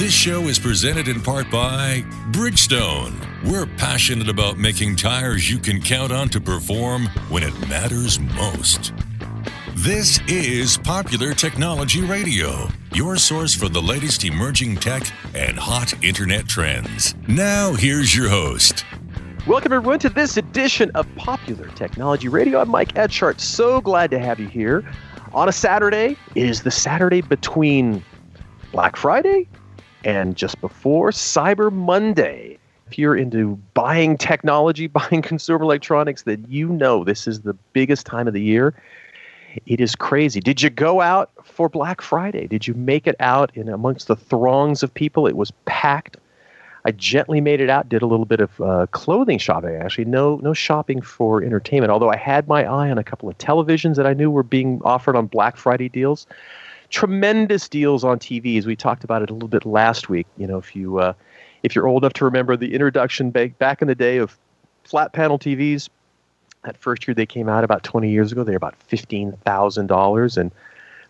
This show is presented in part by Bridgestone. We're passionate about making tires you can count on to perform when it matters most. This is Popular Technology Radio, your source for the latest emerging tech and hot internet trends. Now, here's your host. Welcome, everyone, to this edition of Popular Technology Radio. I'm Mike Etchart. So glad to have you here on a Saturday. It is the Saturday between Black Friday and just before Cyber Monday. If you're into buying technology, buying consumer electronics, then you know this is the biggest time of the year. It is crazy. Did you go out for Black Friday? Did you make it out in amongst the throngs of people? It was packed. I gently made it out, did a little bit of uh, clothing shopping. Actually, no no shopping for entertainment. Although I had my eye on a couple of televisions that I knew were being offered on Black Friday deals tremendous deals on TVs. We talked about it a little bit last week. You know, if you uh, if you're old enough to remember the introduction back back in the day of flat panel TVs, that first year they came out about 20 years ago, they were about fifteen thousand dollars. And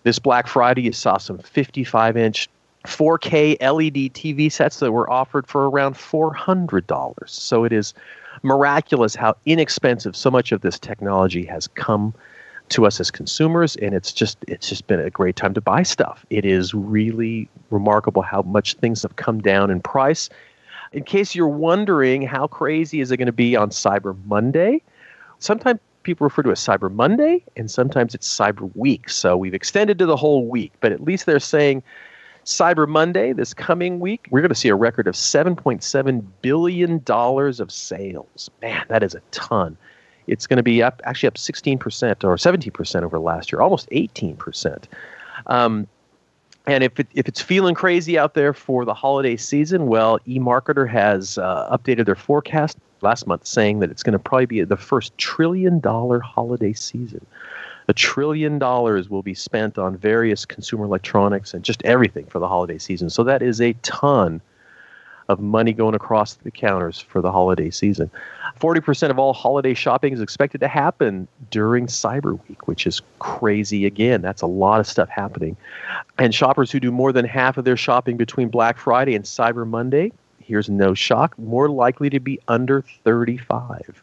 this Black Friday, you saw some 55 inch 4K LED TV sets that were offered for around $400. So it is miraculous how inexpensive so much of this technology has come to us as consumers and it's just it's just been a great time to buy stuff. It is really remarkable how much things have come down in price. In case you're wondering how crazy is it going to be on cyber monday? Sometimes people refer to it as cyber monday and sometimes it's cyber week. So we've extended to the whole week but at least they're saying cyber monday this coming week we're going to see a record of 7.7 billion dollars of sales. Man that is a ton it's going to be up actually up 16% or 17% over last year, almost 18%. Um, and if, it, if it's feeling crazy out there for the holiday season, well, eMarketer has uh, updated their forecast last month saying that it's going to probably be the first trillion dollar holiday season. A trillion dollars will be spent on various consumer electronics and just everything for the holiday season. So that is a ton of money going across the counters for the holiday season. 40% of all holiday shopping is expected to happen during Cyber Week, which is crazy again. That's a lot of stuff happening. And shoppers who do more than half of their shopping between Black Friday and Cyber Monday, here's no shock, more likely to be under 35.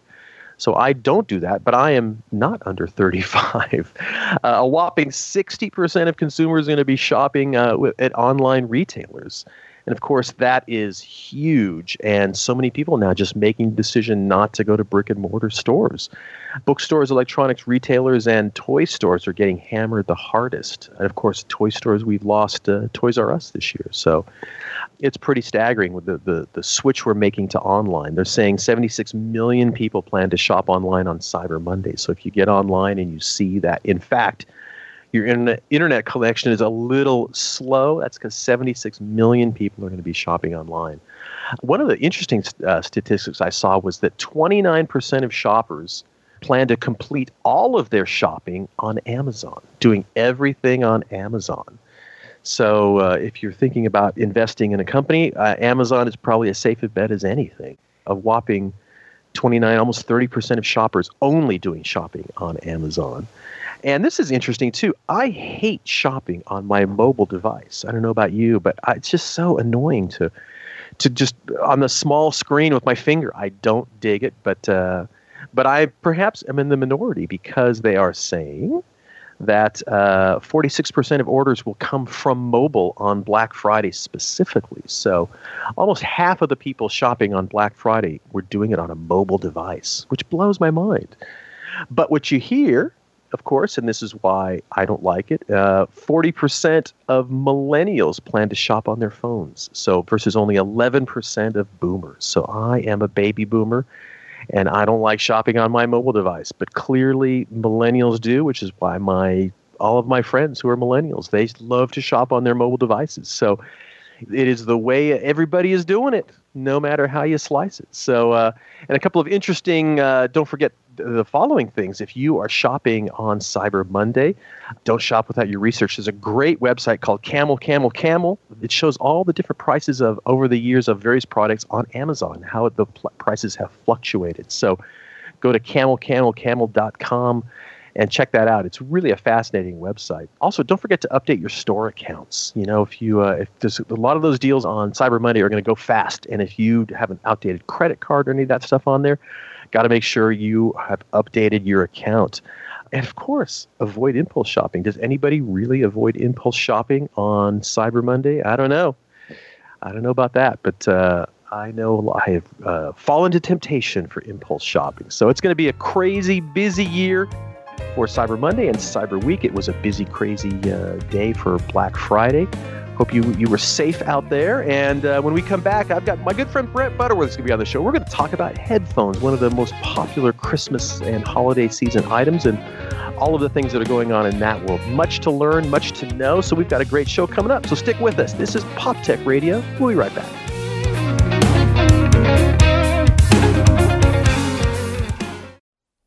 So I don't do that, but I am not under 35. Uh, a whopping 60% of consumers are going to be shopping uh, at online retailers. And of course, that is huge. And so many people now just making the decision not to go to brick and mortar stores. Bookstores, electronics retailers, and toy stores are getting hammered the hardest. And of course, toy stores, we've lost uh, Toys R Us this year. So it's pretty staggering with the, the, the switch we're making to online. They're saying 76 million people plan to shop online on Cyber Monday. So if you get online and you see that, in fact, your internet, internet connection is a little slow. That's because 76 million people are going to be shopping online. One of the interesting uh, statistics I saw was that 29% of shoppers plan to complete all of their shopping on Amazon, doing everything on Amazon. So uh, if you're thinking about investing in a company, uh, Amazon is probably as safe a bet as anything. A whopping 29, almost 30% of shoppers only doing shopping on Amazon. And this is interesting too. I hate shopping on my mobile device. I don't know about you, but I, it's just so annoying to to just on the small screen with my finger. I don't dig it, but uh, but I perhaps am in the minority because they are saying that uh, 46% of orders will come from mobile on Black Friday specifically. So almost half of the people shopping on Black Friday were doing it on a mobile device, which blows my mind. But what you hear of course, and this is why I don't like it. Uh, forty uh, percent of millennials plan to shop on their phones, so versus only eleven percent of boomers. So I am a baby boomer, and I don't like shopping on my mobile device. But clearly, millennials do, which is why my all of my friends who are millennials they love to shop on their mobile devices. So it is the way everybody is doing it, no matter how you slice it. So, uh, and a couple of interesting. Uh, don't forget the following things. If you are shopping on Cyber Monday, don't shop without your research. There's a great website called Camel Camel Camel. It shows all the different prices of over the years of various products on Amazon, how the pl- prices have fluctuated. So go to camelcamelcamel.com and check that out. It's really a fascinating website. Also, don't forget to update your store accounts. You know, if you uh, if there's a lot of those deals on Cyber Monday are going to go fast, and if you have an outdated credit card or any of that stuff on there, got to make sure you have updated your account. And of course, avoid impulse shopping. Does anybody really avoid impulse shopping on Cyber Monday? I don't know. I don't know about that, but uh, I know I have uh, fallen to temptation for impulse shopping. So it's going to be a crazy, busy year for Cyber Monday and Cyber Week. It was a busy, crazy uh, day for Black Friday. Hope you you were safe out there. And uh, when we come back, I've got my good friend Brent Butterworth is going to be on the show. We're going to talk about headphones, one of the most popular Christmas and holiday season items, and all of the things that are going on in that world. Much to learn, much to know. So we've got a great show coming up. So stick with us. This is Pop Tech Radio. We'll be right back.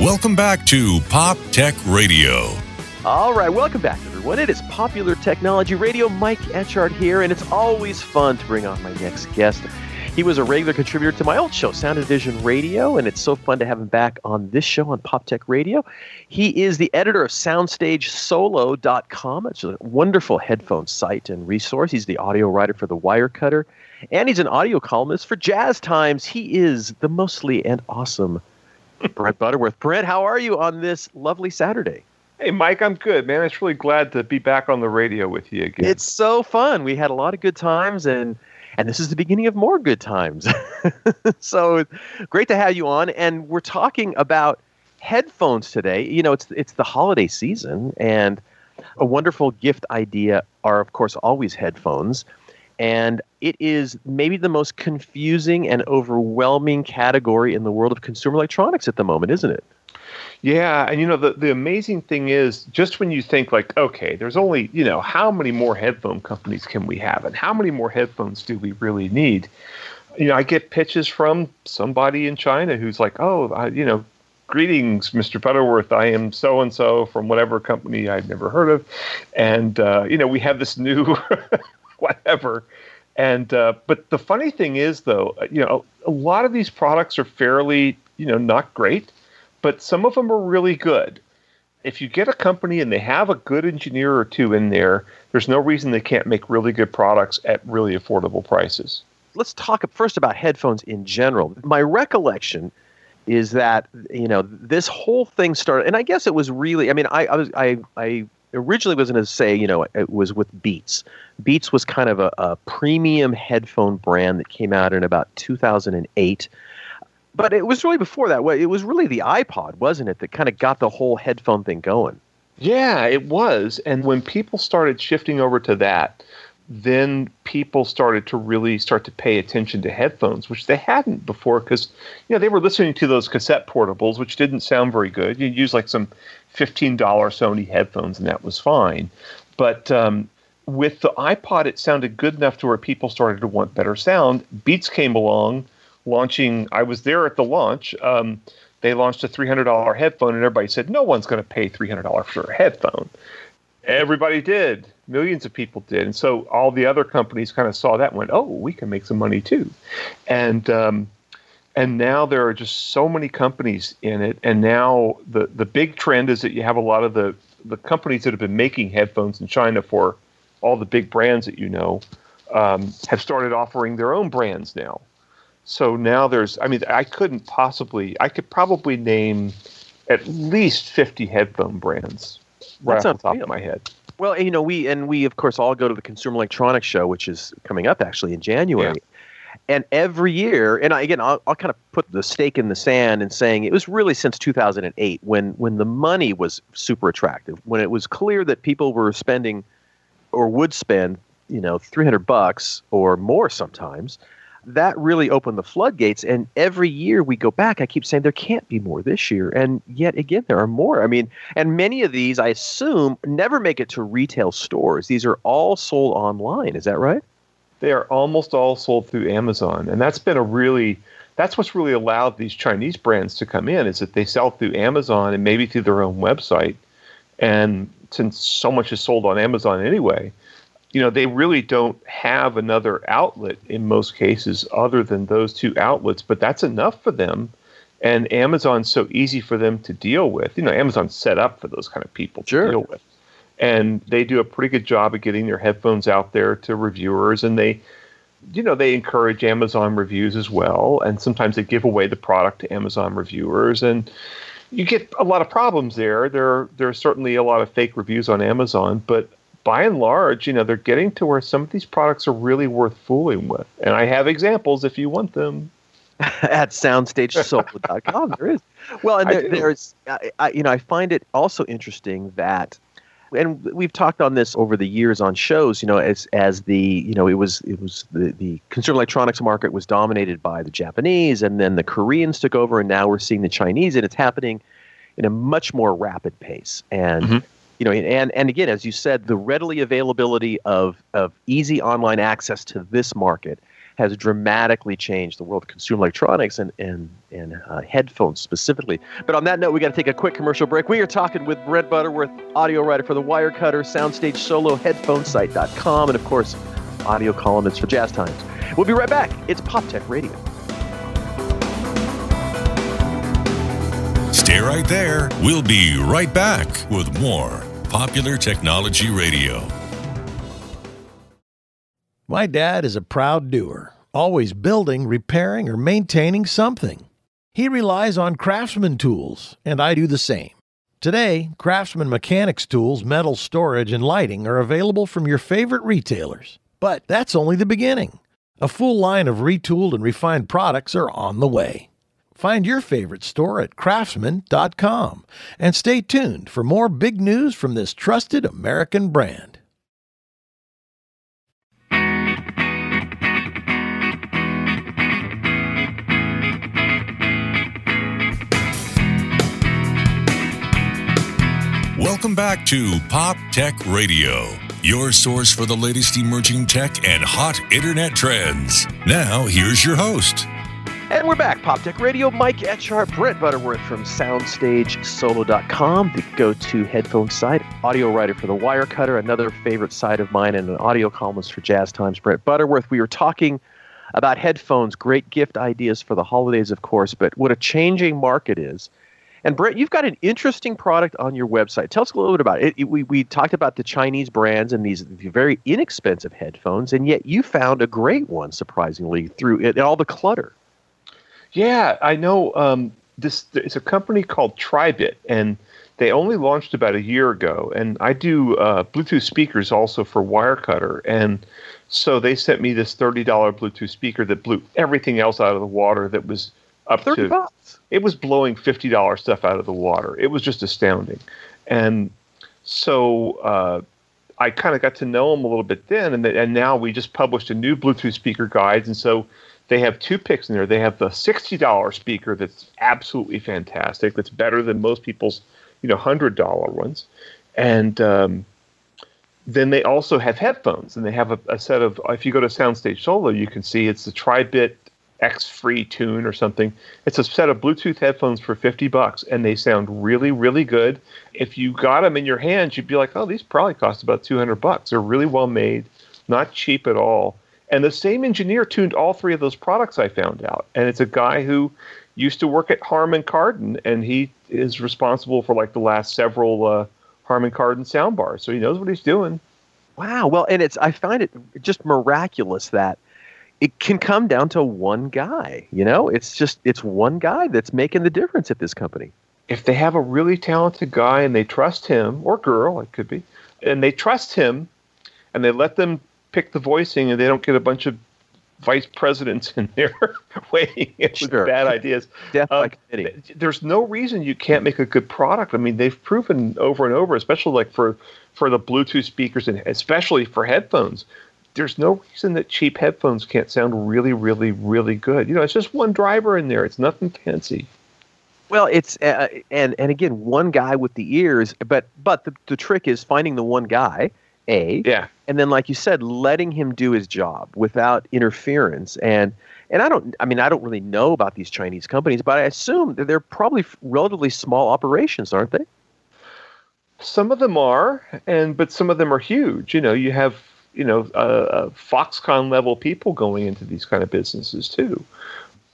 Welcome back to Pop Tech Radio. All right, welcome back, everyone. It is Popular Technology Radio. Mike Etchart here, and it's always fun to bring on my next guest. He was a regular contributor to my old show, Sound and Vision Radio, and it's so fun to have him back on this show on Pop Tech Radio. He is the editor of SoundstageSolo.com. It's a wonderful headphone site and resource. He's the audio writer for The Wirecutter, and he's an audio columnist for Jazz Times. He is the mostly and awesome Brent Butterworth. Brent, how are you on this lovely Saturday? Hey, Mike, I'm good, man. It's really glad to be back on the radio with you again. It's so fun. We had a lot of good times, and and this is the beginning of more good times. so great to have you on, and we're talking about headphones today. You know, it's it's the holiday season, and a wonderful gift idea are, of course, always headphones. And it is maybe the most confusing and overwhelming category in the world of consumer electronics at the moment, isn't it? Yeah, and you know the the amazing thing is just when you think like okay, there's only, you know, how many more headphone companies can we have and how many more headphones do we really need? You know, I get pitches from somebody in China who's like, "Oh, I, you know, greetings, Mr. Butterworth. I am so and so from whatever company I've never heard of, and uh, you know, we have this new whatever. And uh, but the funny thing is, though, uh, you know, a lot of these products are fairly, you know, not great, but some of them are really good. If you get a company and they have a good engineer or two in there, there's no reason they can't make really good products at really affordable prices. Let's talk first about headphones in general. My recollection is that you know this whole thing started, and I guess it was really. I mean, I, I was I I originally was going to say, you know, it was with Beats. Beats was kind of a, a, premium headphone brand that came out in about 2008. But it was really before that. It was really the iPod, wasn't it, that kind of got the whole headphone thing going? Yeah, it was. And when people started shifting over to that, then people started to really start to pay attention to headphones, which they hadn't before because you know they were listening to those cassette portables, which didn't sound very good. You use like some fifteen dollar Sony headphones, and that was fine. But um, with the iPod, it sounded good enough to where people started to want better sound. Beats came along, launching. I was there at the launch. Um, they launched a three hundred dollar headphone, and everybody said no one's going to pay three hundred dollars for a headphone. Everybody did millions of people did, and so all the other companies kind of saw that and went, "Oh, we can make some money too," and um, and now there are just so many companies in it, and now the the big trend is that you have a lot of the the companies that have been making headphones in China for all the big brands that you know um, have started offering their own brands now. So now there's, I mean, I couldn't possibly, I could probably name at least 50 headphone brands right That's off the top real. of my head. Well, you know, we and we of course all go to the Consumer Electronics Show, which is coming up actually in January. Yeah. And every year, and again, I'll, I'll kind of put the stake in the sand and saying it was really since 2008 when when the money was super attractive, when it was clear that people were spending or would spend you know, 300 bucks or more sometimes, that really opened the floodgates. And every year we go back, I keep saying there can't be more this year. And yet again, there are more. I mean, and many of these, I assume, never make it to retail stores. These are all sold online. Is that right? They are almost all sold through Amazon. And that's been a really, that's what's really allowed these Chinese brands to come in is that they sell through Amazon and maybe through their own website. And since so much is sold on Amazon anyway, you know, they really don't have another outlet in most cases other than those two outlets, but that's enough for them. And Amazon's so easy for them to deal with. You know, Amazon's set up for those kind of people sure. to deal with. And they do a pretty good job of getting their headphones out there to reviewers and they you know, they encourage Amazon reviews as well. And sometimes they give away the product to Amazon reviewers and you get a lot of problems there. There, there are certainly a lot of fake reviews on Amazon, but by and large, you know, they're getting to where some of these products are really worth fooling with. And I have examples if you want them. At soundstagesolo.com, there is. Well, and there, there's, I, I, you know, I find it also interesting that, and we've talked on this over the years on shows, you know, as as the, you know, it was it was the the consumer electronics market was dominated by the Japanese, and then the Koreans took over, and now we're seeing the Chinese, and it's happening in a much more rapid pace. And mm-hmm you know, and and again, as you said, the readily availability of of easy online access to this market has dramatically changed the world of consumer electronics and and and uh, headphones specifically. But on that note, we got to take a quick commercial break. We are talking with Brent Butterworth, audio writer for the Wirecutter, Soundstage Solo, HeadphoneSite.com, and of course, audio columnist for Jazz Times. We'll be right back. It's Pop Tech Radio. Stay right there. We'll be right back with more Popular Technology Radio. My dad is a proud doer, always building, repairing, or maintaining something. He relies on Craftsman tools, and I do the same. Today, Craftsman Mechanics tools, metal storage, and lighting are available from your favorite retailers. But that's only the beginning. A full line of retooled and refined products are on the way. Find your favorite store at craftsman.com and stay tuned for more big news from this trusted American brand. Welcome back to Pop Tech Radio, your source for the latest emerging tech and hot internet trends. Now, here's your host, and we're back. Pop Tech Radio, Mike Etchart, Brent Butterworth from SoundstageSolo.com, the go to headphone site, audio writer for The Wirecutter, another favorite site of mine, and an audio columnist for Jazz Times, Brent Butterworth. We were talking about headphones, great gift ideas for the holidays, of course, but what a changing market is. And Brent, you've got an interesting product on your website. Tell us a little bit about it. it we, we talked about the Chinese brands and these very inexpensive headphones, and yet you found a great one, surprisingly, through it, all the clutter. Yeah, I know. Um, this it's a company called Tribit, and they only launched about a year ago. And I do uh, Bluetooth speakers also for Wirecutter, and so they sent me this thirty dollar Bluetooth speaker that blew everything else out of the water. That was up 30 to bucks. it was blowing fifty dollar stuff out of the water. It was just astounding, and so. Uh, I kind of got to know them a little bit then, and, and now we just published a new Bluetooth speaker guides, and so they have two picks in there. They have the $60 speaker that's absolutely fantastic. That's better than most people's, you know, $100 ones. And um, then they also have headphones, and they have a, a, set of. If you go to Soundstage Solo, you can see it's the Tribit X Free Tune or something. It's a set of Bluetooth headphones for fifty bucks, and they sound really, really good. If you got them in your hands, you'd be like, "Oh, these probably cost about two hundred bucks." They're really well made, not cheap at all. And the same engineer tuned all three of those products I found out. And it's a guy who used to work at Harman Kardon, and he is responsible for like the last several uh, Harman Kardon soundbars. So he knows what he's doing. Wow. Well, and it's I find it just miraculous that it can come down to one guy. You know, it's just it's one guy that's making the difference at this company. If they have a really talented guy and they trust him or girl, it could be, and they trust him, and they let them pick the voicing and they don't get a bunch of vice presidents in there weighing in sure. with bad ideas. Death um, There's no reason you can't make a good product. I mean, they've proven over and over, especially like for for the Bluetooth speakers and especially for headphones. There's no reason that cheap headphones can't sound really, really, really good. You know, it's just one driver in there. It's nothing fancy. Well, it's uh, and and again, one guy with the ears, but but the, the trick is finding the one guy, a yeah, and then like you said, letting him do his job without interference. And and I don't, I mean, I don't really know about these Chinese companies, but I assume that they're probably relatively small operations, aren't they? Some of them are, and but some of them are huge. You know, you have you know uh, uh, Foxconn level people going into these kind of businesses too.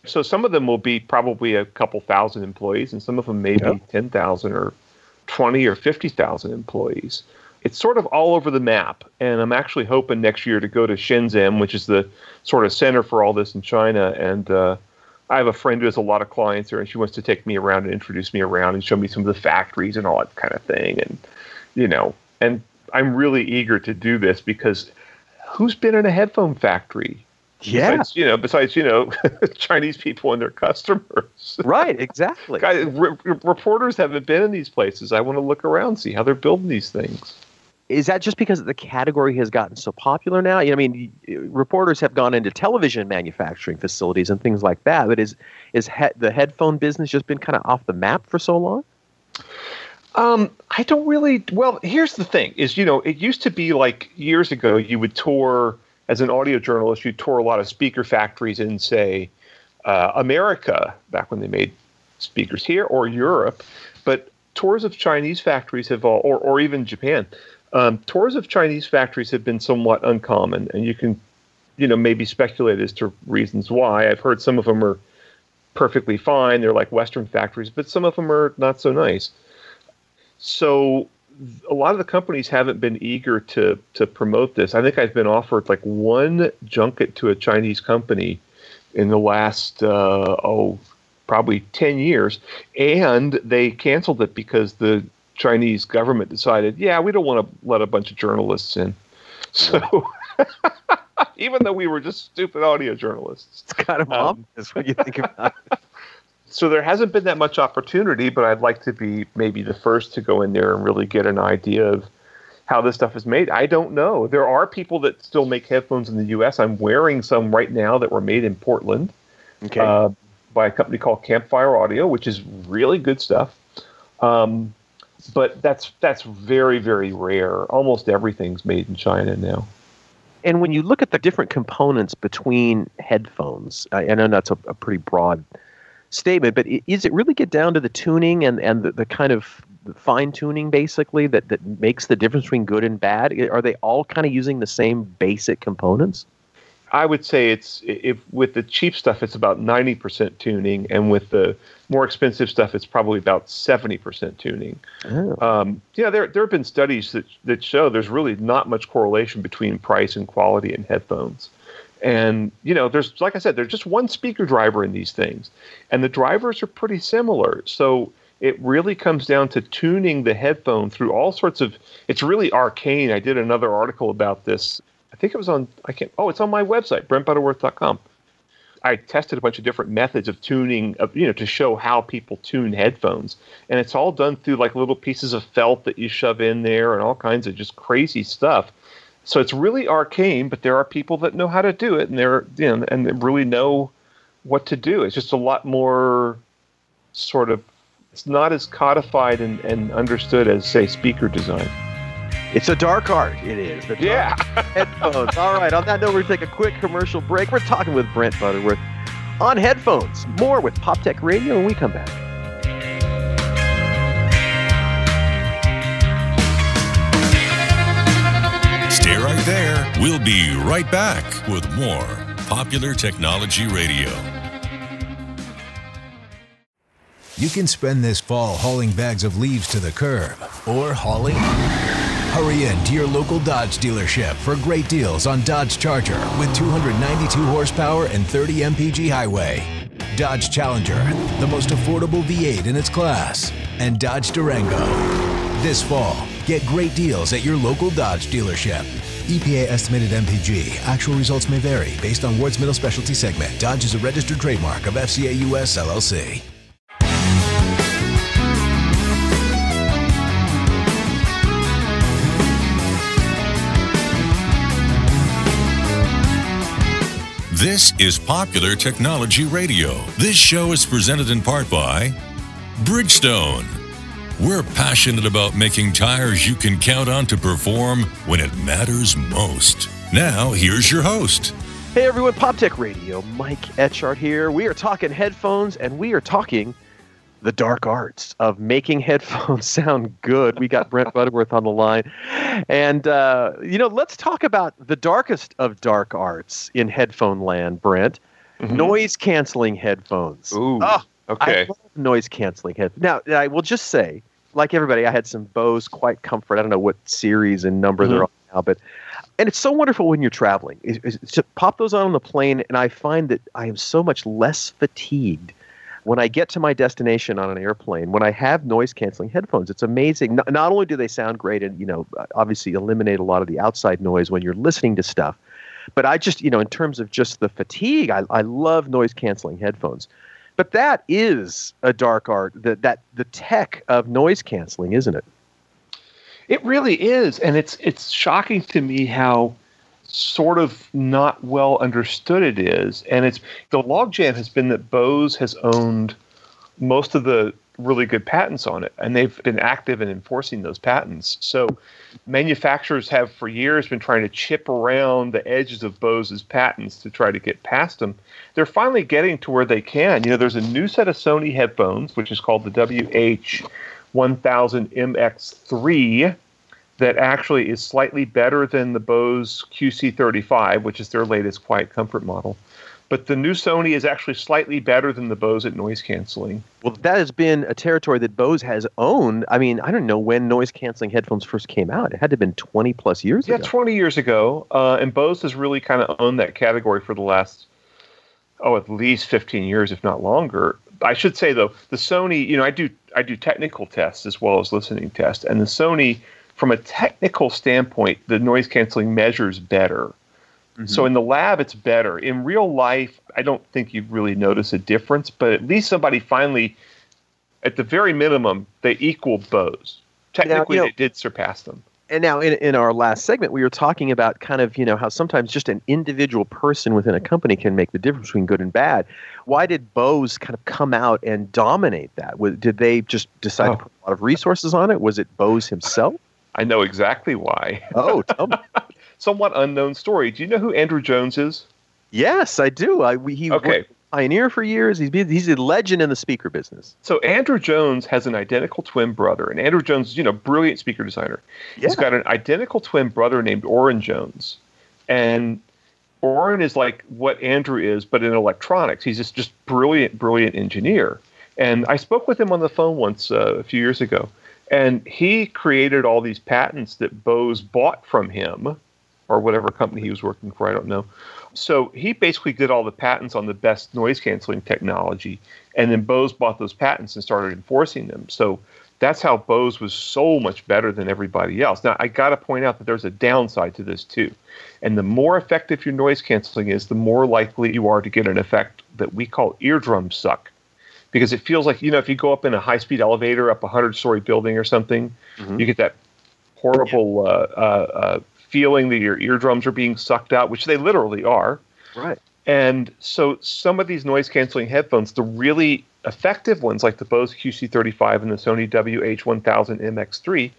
So some of them will be probably a couple thousand employees, and some of them maybe yep. ten thousand or twenty or fifty thousand employees. It's sort of all over the map, and I'm actually hoping next year to go to Shenzhen, which is the sort of center for all this in China, and uh, I have a friend who has a lot of clients there, and she wants to take me around and introduce me around and show me some of the factories and all that kind of thing. And you know, and I'm really eager to do this because who's been in a headphone factory? Yeah, besides, you know, besides you know, Chinese people and their customers. Right, exactly. Guys, re- reporters haven't been in these places. I want to look around, see how they're building these things is that just because the category has gotten so popular now? I mean, reporters have gone into television manufacturing facilities and things like that. But is is he- the headphone business just been kind of off the map for so long? Um, I don't really. Well, here's the thing: is you know, it used to be like years ago, you would tour as an audio journalist. You tour a lot of speaker factories in, say, uh, America, back when they made speakers here, or Europe. But tours of Chinese factories have all, or or even Japan um, tours of Chinese factories have been somewhat uncommon, and you can, you know, maybe speculate as to reasons why. I've heard some of them are perfectly fine; they're like Western factories, but some of them are not so nice. So, a lot of the companies haven't been eager to to promote this. I think I've been offered like one junket to a Chinese company in the last uh, oh probably 10 years and they canceled it because the Chinese government decided, yeah, we don't want to let a bunch of journalists in. So even though we were just stupid audio journalists, it's kind of um, obvious when you think about it. So there hasn't been that much opportunity, but I'd like to be maybe the first to go in there and really get an idea of how this stuff is made. I don't know. There are people that still make headphones in the U.S. I'm wearing some right now that were made in Portland, okay. uh, by a company called Campfire Audio, which is really good stuff. Um, but that's that's very very rare. Almost everything's made in China now. And when you look at the different components between headphones, I, I know that's a, a, pretty broad statement, but is it really get down to the tuning and and the, the kind of fine tuning basically that that makes the difference between good and bad? Are they all kind of using the same basic components? I would say it's if with the cheap stuff it's about 90% tuning and with the more expensive stuff it's probably about 70% tuning. Oh. Um, yeah, there there have been studies that that show there's really not much correlation between price and quality in headphones. And you know, there's like I said, there's just one speaker driver in these things, and the drivers are pretty similar. So it really comes down to tuning the headphone through all sorts of. It's really arcane. I did another article about this I think it was on, I can't, oh, it's on my website, brentbutterworth.com. I tested a bunch of different methods of tuning, of, you know, to show how people tune headphones. And it's all done through like little pieces of felt that you shove in there and all kinds of just crazy stuff. So it's really arcane, but there are people that know how to do it and they're, you know, and they really know what to do. It's just a lot more sort of, it's not as codified and, and understood as, say, speaker design. It's a dark art. It is. The yeah. headphones. All right. On that note, we're going to take a quick commercial break. We're talking with Brent Butterworth on headphones. More with Pop Tech Radio when we come back. We'll be right back with more Popular Technology Radio. You can spend this fall hauling bags of leaves to the curb or hauling Hurry in to your local Dodge dealership for great deals on Dodge Charger with 292 horsepower and 30 mpg highway. Dodge Challenger, the most affordable V8 in its class, and Dodge Durango. This fall, get great deals at your local Dodge dealership. EPA estimated MPG. Actual results may vary based on Ward's Middle Specialty segment. Dodge is a registered trademark of FCA US LLC. This is Popular Technology Radio. This show is presented in part by Bridgestone. We're passionate about making tires you can count on to perform when it matters most. Now, here's your host. Hey everyone, PopTech Radio, Mike Etchart here. We are talking headphones and we are talking the dark arts of making headphones sound good. We got Brent Butterworth on the line. And, uh, you know, let's talk about the darkest of dark arts in headphone land, Brent. Mm-hmm. Noise canceling headphones. Ooh. Oh, okay. I love noise canceling head. Now, I will just say, like everybody, I had some Bose Quiet Comfort. I don't know what series and number Mm-hmm. they're on now, but and it's so wonderful when you're traveling. Is is- to pop those on on the plane, and I find that I am so much less fatigued when I get to my destination on an airplane. When I have noise canceling headphones, it's amazing. Not, not only do they sound great, and you know, obviously eliminate a lot of the outside noise when you're listening to stuff, but I just, you know, in terms of just the fatigue, I, I love noise canceling headphones. But that is a dark art. That that the tech of noise canceling, isn't it? It really is, and it's it's shocking to me how sort of not well understood it is. And it's the logjam has been that Bose has owned most of the really good patents on it, and they've been active in enforcing those patents. So manufacturers have for years been trying to chip around the edges of Bose's patents to try to get past them. They're finally getting to where they can. You know, there's a new set of Sony headphones, which is called the WH 1000 MX3 that actually is slightly better than the Bose QC35, which is their latest quiet comfort model. But the new Sony is actually slightly better than the Bose at noise canceling. Well, that has been a territory that Bose has owned. I mean, I don't know when noise canceling headphones first came out. It had to have been 20 plus years ago. Yeah, ago. 20 years ago. Uh, and Bose has really kind of owned that category for the last, oh, at least 15 years, if not longer. I should say though, the Sony, you know, I do I do technical tests as well as listening tests, and the Sony, from a technical standpoint, the noise canceling measures better. So mm-hmm. in the lab, it's better. In real life, I don't think you really notice a difference, but at least somebody finally, at the very minimum, they equal Bose. Technically, know- they did surpass them. and now in, in our last segment we were talking about kind of you know how sometimes just an individual person within a company can make the difference between good and bad why did bose kind of come out and dominate that Was- did they just decide Oh. to put a lot of resources on it was it bose himself I know exactly why. oh tell me. Somewhat unknown story. Do you know who Andrew Jones is? yes i do I, we, he Okay. pioneer for years he's, been, he's a legend in the speaker business So Andrew Jones has an identical twin brother, and Andrew Jones, is, you know, brilliant speaker designer. He's got an identical twin brother named Orrin Jones, and Orrin is like what Andrew is, but in electronics. He's just just brilliant, brilliant engineer. And I spoke with him on the phone once uh, a few years ago, and he created all these patents that Bose bought from him, or whatever company he was working for. I don't know. So he basically did all the patents on the best noise canceling technology, and then Bose bought those patents and started enforcing them. So that's how Bose was so much better than everybody else. Now I got to point out that there's a downside to this too, and the more effective your noise canceling is, the more likely you are to get an effect that we call eardrum suck, because it feels like you know if you go up in a high speed elevator up a hundred story building or something, Mhm. you get that horrible uh, uh, uh, feeling that your eardrums are being sucked out, which they literally are. right And so some of these noise canceling headphones, the really effective ones like the Bose QC35 and the Sony WH1000 MX3,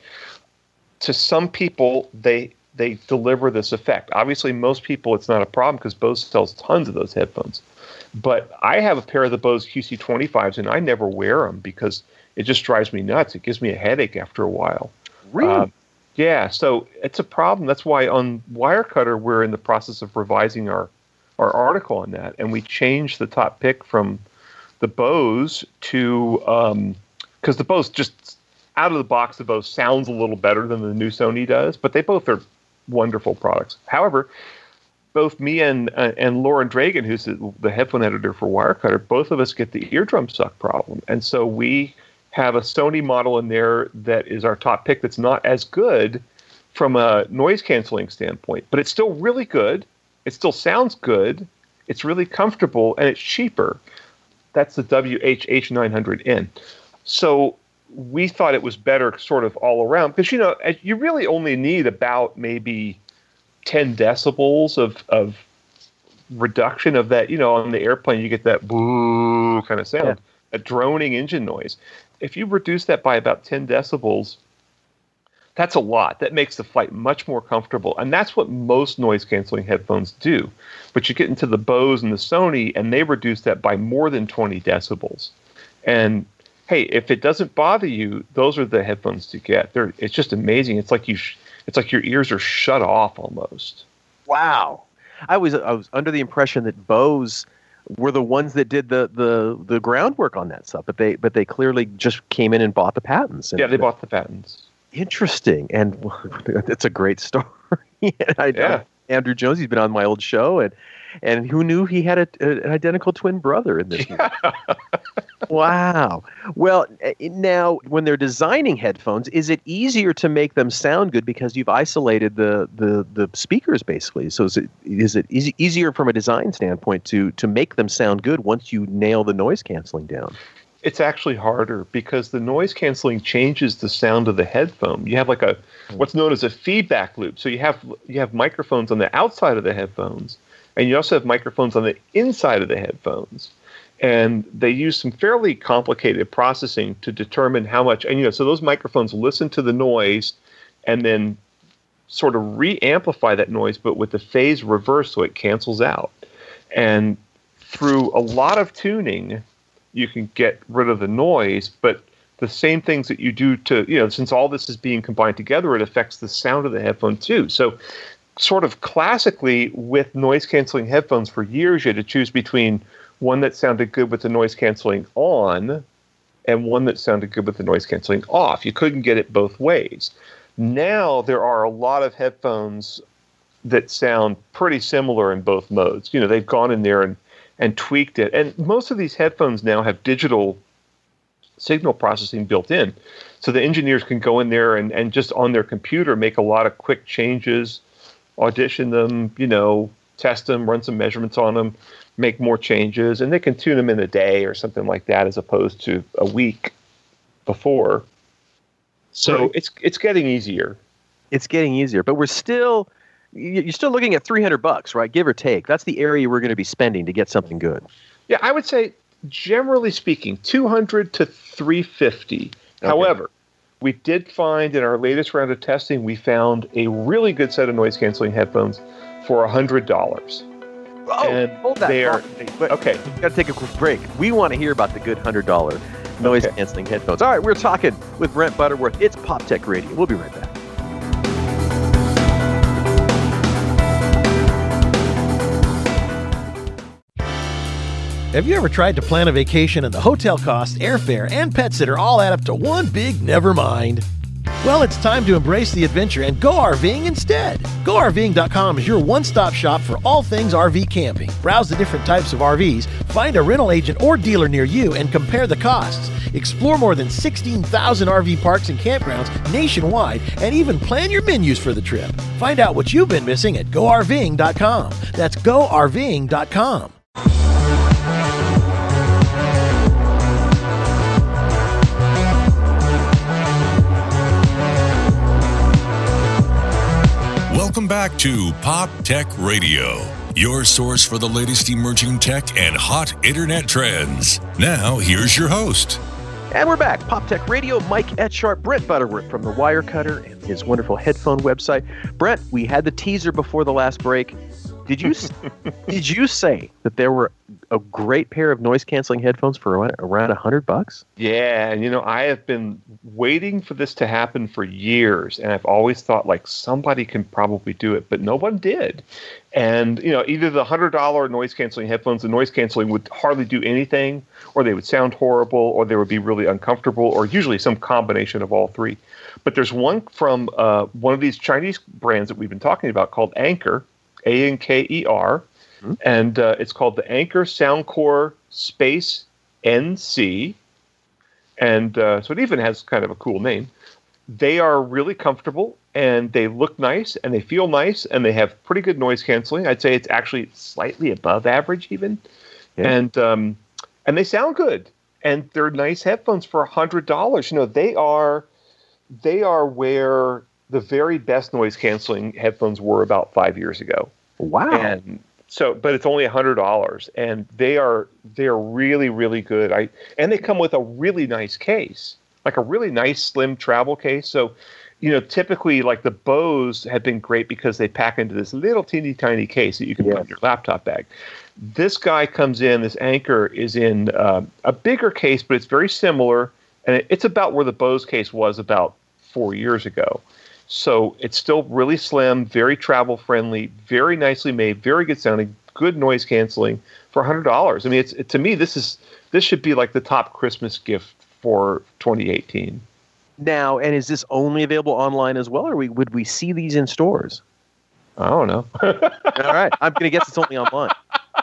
to some people they they deliver this effect. Obviously, most people it's not a problem because Bose sells tons of those headphones. But I have a pair of the Bose QC25s and I never wear them because it just drives me nuts. It gives me a headache after a while. really Um, yeah, so it's a problem. That's why on Wirecutter we're in the process of revising our our article on that, and we changed the top pick from the Bose to because the Bose just out of the box, the Bose sounds a little better than the new Sony does, but they both are wonderful products. However, both me and uh, and Lauren Dragan, who's the, the headphone editor for Wirecutter, both of us get the eardrum suck problem, and so we have a Sony model in there that is our top pick. That's not as good from a noise canceling standpoint, but it's still really good. It still sounds good. It's really comfortable and it's cheaper. That's the WHH900N. So we thought it was better sort of all around because you know you really only need about maybe 10 decibels of, of reduction of that. You know, on the airplane, you get that boo kind of sound, Yeah. a droning engine noise. If you reduce that by about 10 decibels, that's a lot. That makes the flight much more comfortable. And that's what most noise canceling headphones do. But you get into the Bose and the Sony, and they reduce that by more than 20 decibels. And hey, if it doesn't bother you, those are the headphones to get. They're, it's just amazing. It's like you, sh- it's like your ears are shut off almost. Wow. I was I was under the impression that Bose were the ones that did the the the groundwork on that stuff, but they but they clearly just came in and bought the patents. And Yeah, they bought the patents. interesting, and it's a great story. and I Yeah. Andrew Jones. He's been on my old show, and and who knew he had a, a- an identical twin brother in this? movie? Wow. Well, eh, now when they're designing headphones, is it easier to make them sound good because you've isolated the the, the speakers basically? So is it is it easy, easier from a design standpoint to to make them sound good once you nail the noise canceling down? It's actually harder because the noise canceling changes the sound of the headphone. You have like a what's known as a feedback loop. So you have you have microphones on the outside of the headphones, and you also have microphones on the inside of the headphones. And they use some fairly complicated processing to determine how much. And you know, so those microphones listen to the noise, and then sort of re-amplify that noise, but with the phase reverse, so it cancels out. And through a lot of tuning, you can get rid of the noise, but the same things that you do to, you know, since all this is being combined together, it affects the sound of the headphone too. So, sort of classically, with noise canceling headphones for years, you had to choose between one that sounded good with the noise canceling on and one that sounded good with the noise canceling off. You couldn't get it both ways. Now, there are a lot of headphones that sound pretty similar in both modes. You know, they've gone in there and and tweaked it. And most of these headphones now have digital signal processing built in. So the engineers can go in there and, and just on their computer make a lot of quick changes, audition them, you know, test them, run some measurements on them, make more changes, and they can tune them in a day or something like that as opposed to a week before. So Right. it's it's getting easier. It's getting easier, but we're still you- you're still looking at 300 bucks, right? Give or take. That's the area we're going to be spending to get something good. Yeah, I would say generally speaking, 200 to 350. However, we did find in our latest round of testing, we found a really good set of noise canceling headphones for $100. Oh, oh, And hold that they are- But Okay. We've got to take a quick break. We want to hear about the good hundred dollar noise Okay. canceling headphones. All right, we're talking with Brent Butterworth. It's Pop Tech Radio. We'll be right back. Have you ever tried to plan a vacation and the hotel costs, airfare, and pet sitter all add up to one big never mind? Well, it's time to embrace the adventure and go RVing instead. GoRVing.com is your one stop shop for all things RV camping. Browse the different types of RVs, find a rental agent or dealer near you, and compare the costs. Explore more than 16,000 RV parks and campgrounds nationwide, and even plan your menus for the trip. Find out what you've been missing at GoRVing.com. That's GoRVing.com. Welcome back to Pop Tech Radio, your source for the latest emerging tech and hot internet trends. Now, here's your host. And we're back. Pop Tech Radio, Mike Etchart, Brent Butterworth from the Wirecutter and his wonderful headphone website. Brent, we had the teaser before the last break. Did you did you say that there were a great pair of noise canceling headphones for around- a hundred bucks? Yeah, and you know, I have been waiting for this to happen for years, and I've always thought like somebody can probably do it, but no one did. And you know, either the hundred dollar noise canceling headphones, the noise canceling would hardly do anything, or they would sound horrible, or they would be really uncomfortable, or usually some combination of all three. But there's one from uh, one of these Chinese brands that we've been talking about called Anker, A N K E R, and uh, it's called the Anker Soundcore Space NC and uh, so it even has kind of a cool name. They are really comfortable and they look nice and they feel nice and they have pretty good noise canceling. I'd say it's actually slightly above average even, Yeah. and um, and they sound good and they're nice headphones for a hundred dollars. You know they are they are where the very best noise canceling headphones were about five years ago Wow. and so, but it's only a hundred dollars, and they are they are really really good. I and they come with a really nice case, like a really nice slim travel case. So, you know, typically like the Bose have been great because they pack into this little teeny tiny case that you can put in your laptop bag. This guy comes in. This Anker is in uh, a bigger case, but it's very similar, and it, it's about where the Bose case was about four years ago. So it's still really slim, very travel friendly, very nicely made, very good sounding, good noise canceling for hundred dollars. I mean, it's it, to me this is this should be like the top Christmas gift for 2018. Now, and is this only available online as well, or we, would we see these in stores? I don't know. All right, I'm going to guess it's only online.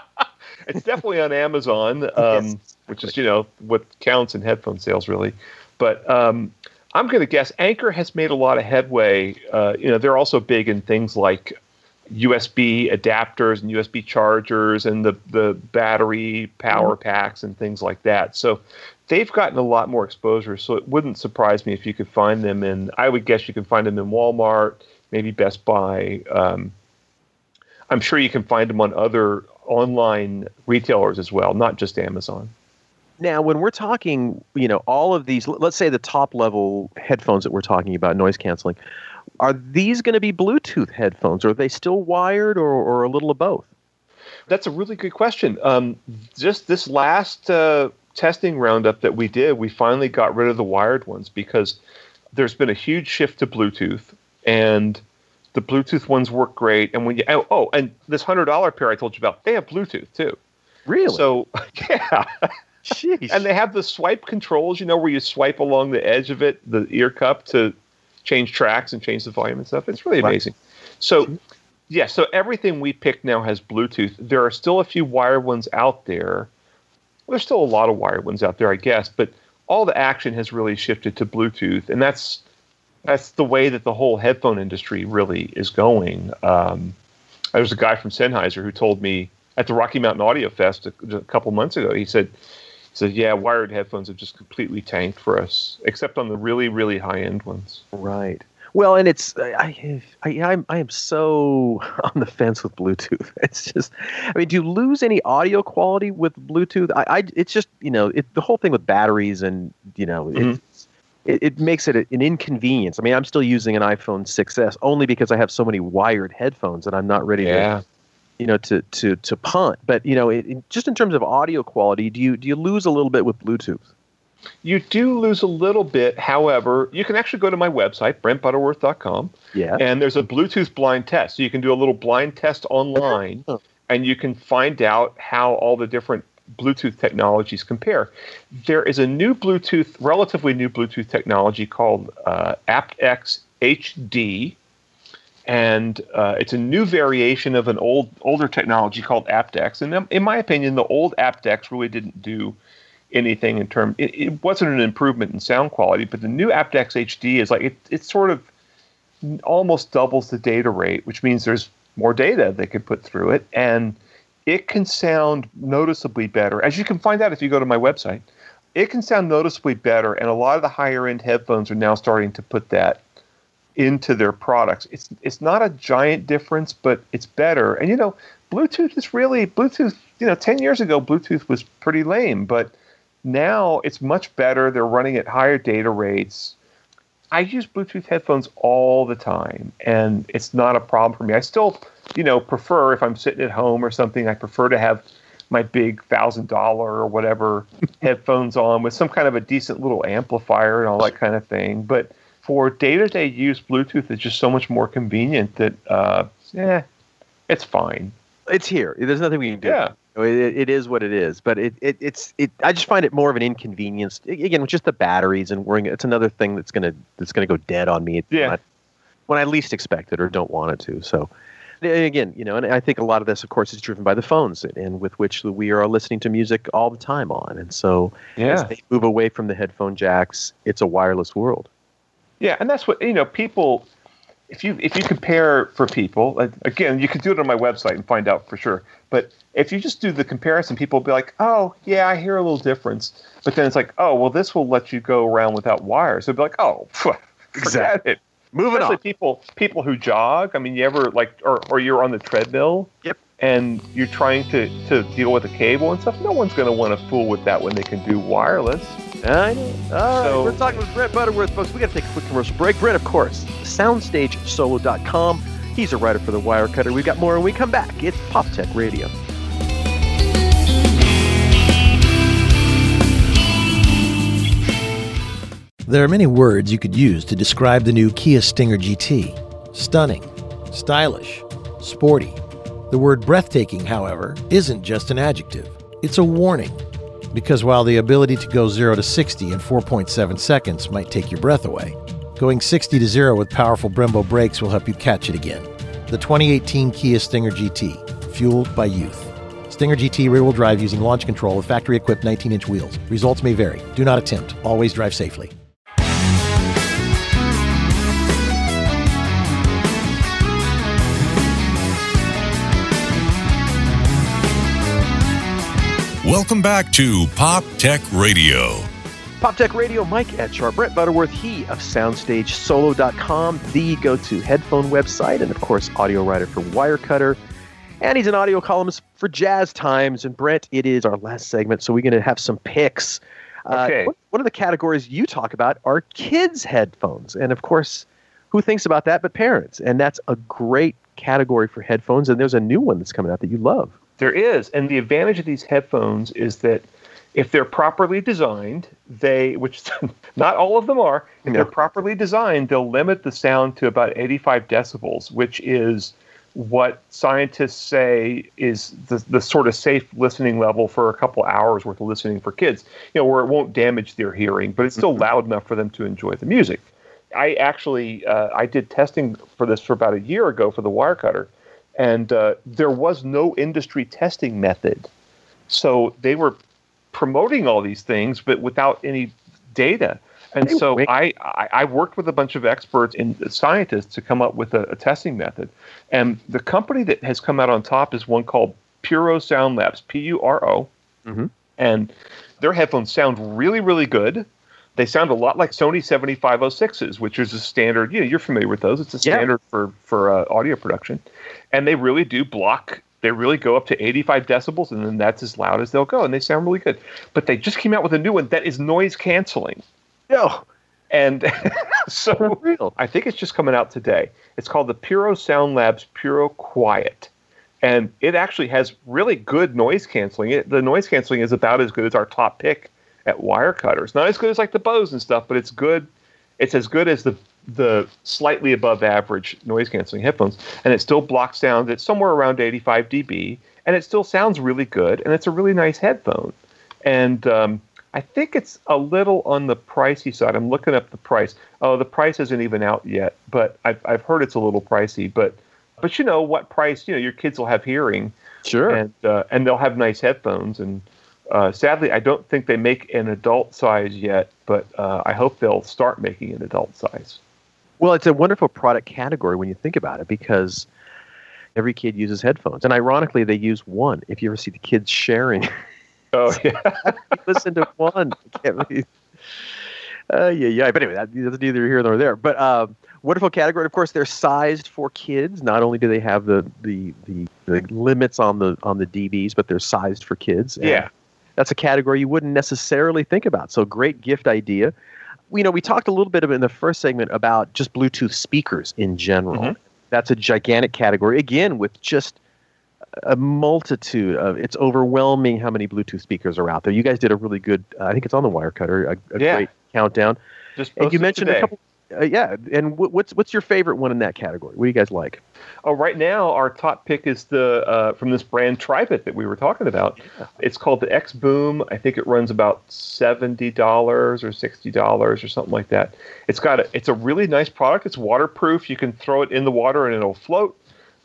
it's definitely on Amazon, um, yes. which is you know what counts in headphone sales really. But um, I'm going to guess Anker has made a lot of headway. Uh, you know, they're also big in things like USB adapters and USB chargers and the the battery power mm-hmm. packs and things like that. So they've gotten a lot more exposure. So it wouldn't surprise me if you could find them in. I would guess you can find them in Walmart, maybe Best Buy. Um, I'm sure you can find them on other online retailers as well, not just Amazon. Now, when we're talking, you know, all of these, let's say the top level headphones that we're talking about, noise canceling, are these going to be Bluetooth headphones? Or are they still wired or, or a little of both? That's a really good question. Um, just this last uh, testing roundup that we did, we finally got rid of the wired ones because there's been a huge shift to Bluetooth, and the Bluetooth ones work great. And when you oh, oh and this hundred dollar pair I told you about, they have Bluetooth too. Really? So yeah. Sheesh. And they have the swipe controls, you know, where you swipe along the edge of it, the ear cup to change tracks and change the volume and stuff. It's really amazing. So, yeah, so everything we pick now has Bluetooth. There are still a few wired ones out there. Well, there's still a lot of wired ones out there, I guess, but all the action has really shifted to Bluetooth, and that's that's the way that the whole headphone industry really is going. Um, there was a guy from Sennheiser who told me at the Rocky Mountain Audio Fest a, a couple months ago. He said so yeah, wired headphones have just completely tanked for us, except on the really really high end ones. Right. Well, and it's I, I I'm I am so on the fence with Bluetooth. It's just, I mean, do you lose any audio quality with Bluetooth? I, I it's just you know it, the whole thing with batteries and you know mm-hmm. it, it makes it an inconvenience. I mean, I'm still using an iPhone 6s only because I have so many wired headphones and I'm not ready yeah. to you know to to to punt. But you know, it, just in terms of audio quality, do you do you lose a little bit with Bluetooth? You do lose a little bit. However, you can actually go to my website, brentbutterworth.com. Yeah. And there's a Bluetooth blind test. So you can do a little blind test online oh. and you can find out how all the different Bluetooth technologies compare. There is a new Bluetooth, relatively new Bluetooth technology called uh, aptX HD and uh, it's a new variation of an old older technology called aptX. And in my opinion, the old aptX really didn't do anything in terms. It, it, wasn't an improvement in sound quality, but the new aptX HD is like it. It sort of almost doubles the data rate, which means there's more data they could put through it, and it can sound noticeably better. As you can find out if you go to my website, it can sound noticeably better, and a lot of the higher end headphones are now starting to put that into their products. It's it's not a giant difference, but it's better. And you know, Bluetooth is really Bluetooth. You know, ten years ago, Bluetooth was pretty lame, but now it's much better. They're running at higher data rates. I use Bluetooth headphones all the time, and it's not a problem for me. I still, you know, prefer if I'm sitting at home or something. I prefer to have my big thousand dollar or whatever headphones on with some kind of a decent little amplifier and all that kind of thing. But for day-to-day use, Bluetooth is just so much more convenient that, uh, yeah, it's fine. It's here. There's nothing we can do. Yeah. It, it is what it is, but it, it it's it. I just find it more of an inconvenience. Again, with just the batteries and worrying, it's another thing that's gonna that's gonna go dead on me. Yeah. Not, when I least expect it or don't want it to. So, again, you know, and I think a lot of this, of course, is driven by the phones and with which we are listening to music all the time on. And so, yeah. as they move away from the headphone jacks, it's a wireless world. Yeah, and that's what you know. People, if you if you compare for people, again, you can do it on my website and find out for sure. But if you just do the comparison, people will be like, "Oh, yeah, I hear a little difference." But then it's like, "Oh, well, this will let you go around without wires." So they'll be like, "Oh, exactly." It. Moving Especially on. people people who jog. I mean, you ever like, or, or you're on the treadmill. Yep. And you're trying to, to deal with a cable and stuff. No one's going to want to fool with that when they can do wireless. I know. All right, So- we're talking with Brent Butterworth, folks. We got to take a quick commercial break. Brent, of course, SoundstageSolo.com. He's a writer for the Wirecutter. We've got more when we come back. It's Pop Tech Radio. There are many words you could use to describe the new Kia Stinger GT stunning, stylish, sporty. The word breathtaking, however, isn't just an adjective, it's a warning. Because while the ability to go 0 to 60 in 4.7 seconds might take your breath away, going 60 to 0 with powerful Brembo brakes will help you catch it again. The 2018 Kia Stinger GT, fueled by youth. Stinger GT rear wheel drive using launch control with factory equipped 19 inch wheels. Results may vary. Do not attempt. Always drive safely. Welcome back to Pop Tech Radio. Pop Tech Radio, Mike Etchart, Brent Butterworth, he of SoundstageSolo.com, the go to headphone website, and of course, audio writer for Wirecutter. And he's an audio columnist for Jazz Times. And Brent, it is our last segment, so we're going to have some picks. Uh, Okay. one- one of the categories you talk about are kids' headphones. And of course, who thinks about that but parents? And that's a great category for headphones. And there's a new one that's coming out that you love. There is, and the advantage of these headphones is that if they're properly designed, they, which not all of them are, if No. they're properly designed, they'll limit the sound to about 85 decibels, which is what scientists say is the, the sort of safe listening level for a couple hours worth of listening for kids, you know, where it won't damage their hearing, but it's still loud enough for them to enjoy the music. I actually uh, I did testing for this for about a year ago for the Wirecutter, and uh, there was no industry testing method, so they were promoting all these things, but without any data. And so I, I worked with a bunch of experts and scientists to come up with a, a testing method, and the company that has come out on top is one called Puro Sound Labs, P U R O, Mhm. and their headphones sound really really good. They sound a lot like Sony 7506s, which is a standard. You know, you're familiar with those. It's a Yeah. standard for for uh, audio production, and they really do block. They really go up to 85 decibels, and then that's as loud as they'll go, and they sound really good. But they just came out with a new one that is noise canceling, No, and so real. I think it's just coming out today. It's called the Puro Sound Labs Puro Quiet. And it actually has really good noise canceling. It, the noise canceling is about as good as our top pick at wire cutters. not as good as like the Bose and stuff, but it's good. It's as good as the the slightly above average noise canceling headphones, and it still blocks sound at somewhere around 85 dB, and it still sounds really good, and it's a really nice headphone. And um, I think it's a little on the pricey side. I'm looking up the price. Oh, the price isn't even out yet, but I've, I've heard it's a little pricey. But but you know what price? You know your kids will have hearing, Sure. and uh, and they'll have nice headphones. And uh, sadly, I don't think they make an adult size yet, but uh, I hope they'll start making an adult size. Well, it's a wonderful product category when you think about it because every kid uses headphones. And ironically, they use one. If you ever see the kids sharing, Oh yeah, listen to one. I can't believe- Uh, yeah, yeah. But anyway, that, that's neither here nor there. But um, wonderful category. Of course, they're sized for kids. Not only do they have the, the, the, the limits on the on the dBs, but they're sized for kids. And yeah. That's a category you wouldn't necessarily think about. So great gift idea. You know, we talked a little bit of in the first segment about just Bluetooth speakers in general. Mhm. That's a gigantic category. Again, with just a multitude of it's overwhelming how many Bluetooth speakers are out there. You guys did a really good. Uh, I think it's on the Wirecutter. A, a Yeah. great countdown. Just And you mentioned today. a couple. Uh, yeah, and wh- what's what's your favorite one in that category? What do you guys like? Oh, right now our top pick is the uh, from this brand Tribit that we were talking about. It's called the X Boom. I think it runs about seventy dollars or sixty dollars or something like that. It's got a, it's a really nice product. It's waterproof. You can throw it in the water and it'll float.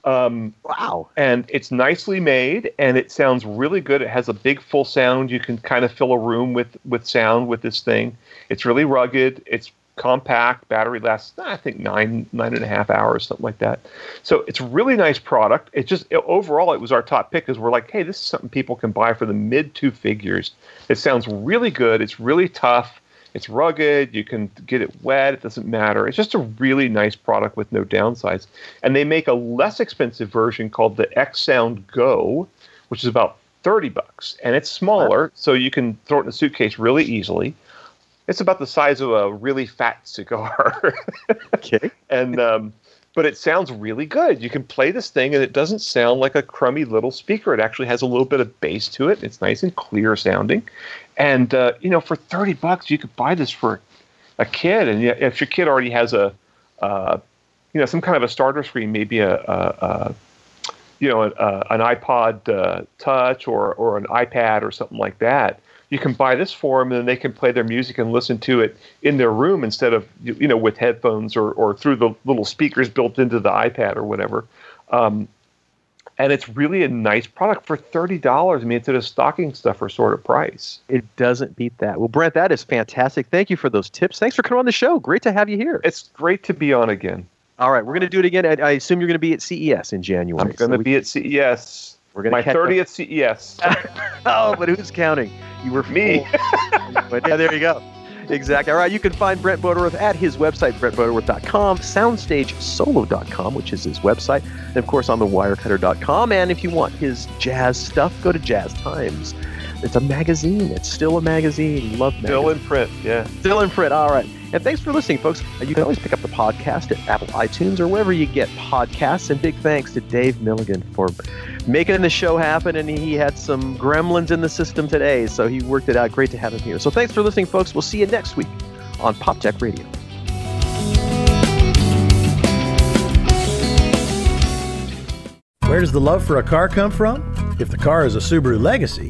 Um, Wow. and it's nicely made and it sounds really good. It has a big full sound. You can kind of fill a room with with sound with this thing. It's really rugged. It's compact. Battery lasts I think nine nine and a half hours, something like that. So it's a really nice product. It just it- overall it was our top pick because we're like, hey, this is something people can buy for the mid two figures. It sounds really good. It's really tough. It's rugged. You can get it wet. It doesn't matter. It's just a really nice product with no downsides. And they make a less expensive version called the X Sound Go, which is about 30 bucks. And it's smaller, so you can throw it in a suitcase really easily. It's about the size of a really fat cigar. Okay. and um, but it sounds really good. You can play this thing, and it doesn't sound like a crummy little speaker. It actually has a little bit of bass to it. It's nice and clear sounding, and uh, you know, for thirty bucks, you could buy this for a kid. And if your kid already has a, uh, you know, some kind of a starter screen, maybe a, a, a you know, a, an iPod uh, Touch or or an iPad or something like that you can buy this for them and then they can play their music and listen to it in their room instead of you know with headphones or, or through the little speakers built into the ipad or whatever um, and it's really a nice product for $30 i mean it's at a stocking stuffer sort of price It doesn't beat that. Well, Brent, that is fantastic. Thank you for those tips. Thanks for coming on the show. Great to have you here. it's great to be on again All right, we're going to do it again. I, I assume you're going to be at CES in January. i'm going to so be at ces We're to my. 30th ces Oh, but who's counting? You were Me. but yeah, there you go. Exactly. All right, you can find Brent Butterworth at his website, brentbutterworth.com, soundstagesolo.com, which is his website, and of course on the wirecutter.com. And if you want his jazz stuff, go to Jazz Times. It's a magazine. It's still a magazine. Love magazine. still in print yeah Still in print. All right. And thanks for listening, folks. Uh, You can always pick up the podcast at Apple iTunes or wherever you get podcasts. And big thanks to Dave Milligan for making the show happen. And he had some gremlins in the system today, so he worked it out. Great to have him here. So thanks for listening, folks. We'll see you next week on Pop Tech Radio. Where does the love for a car come from? If the car is a Subaru Legacy,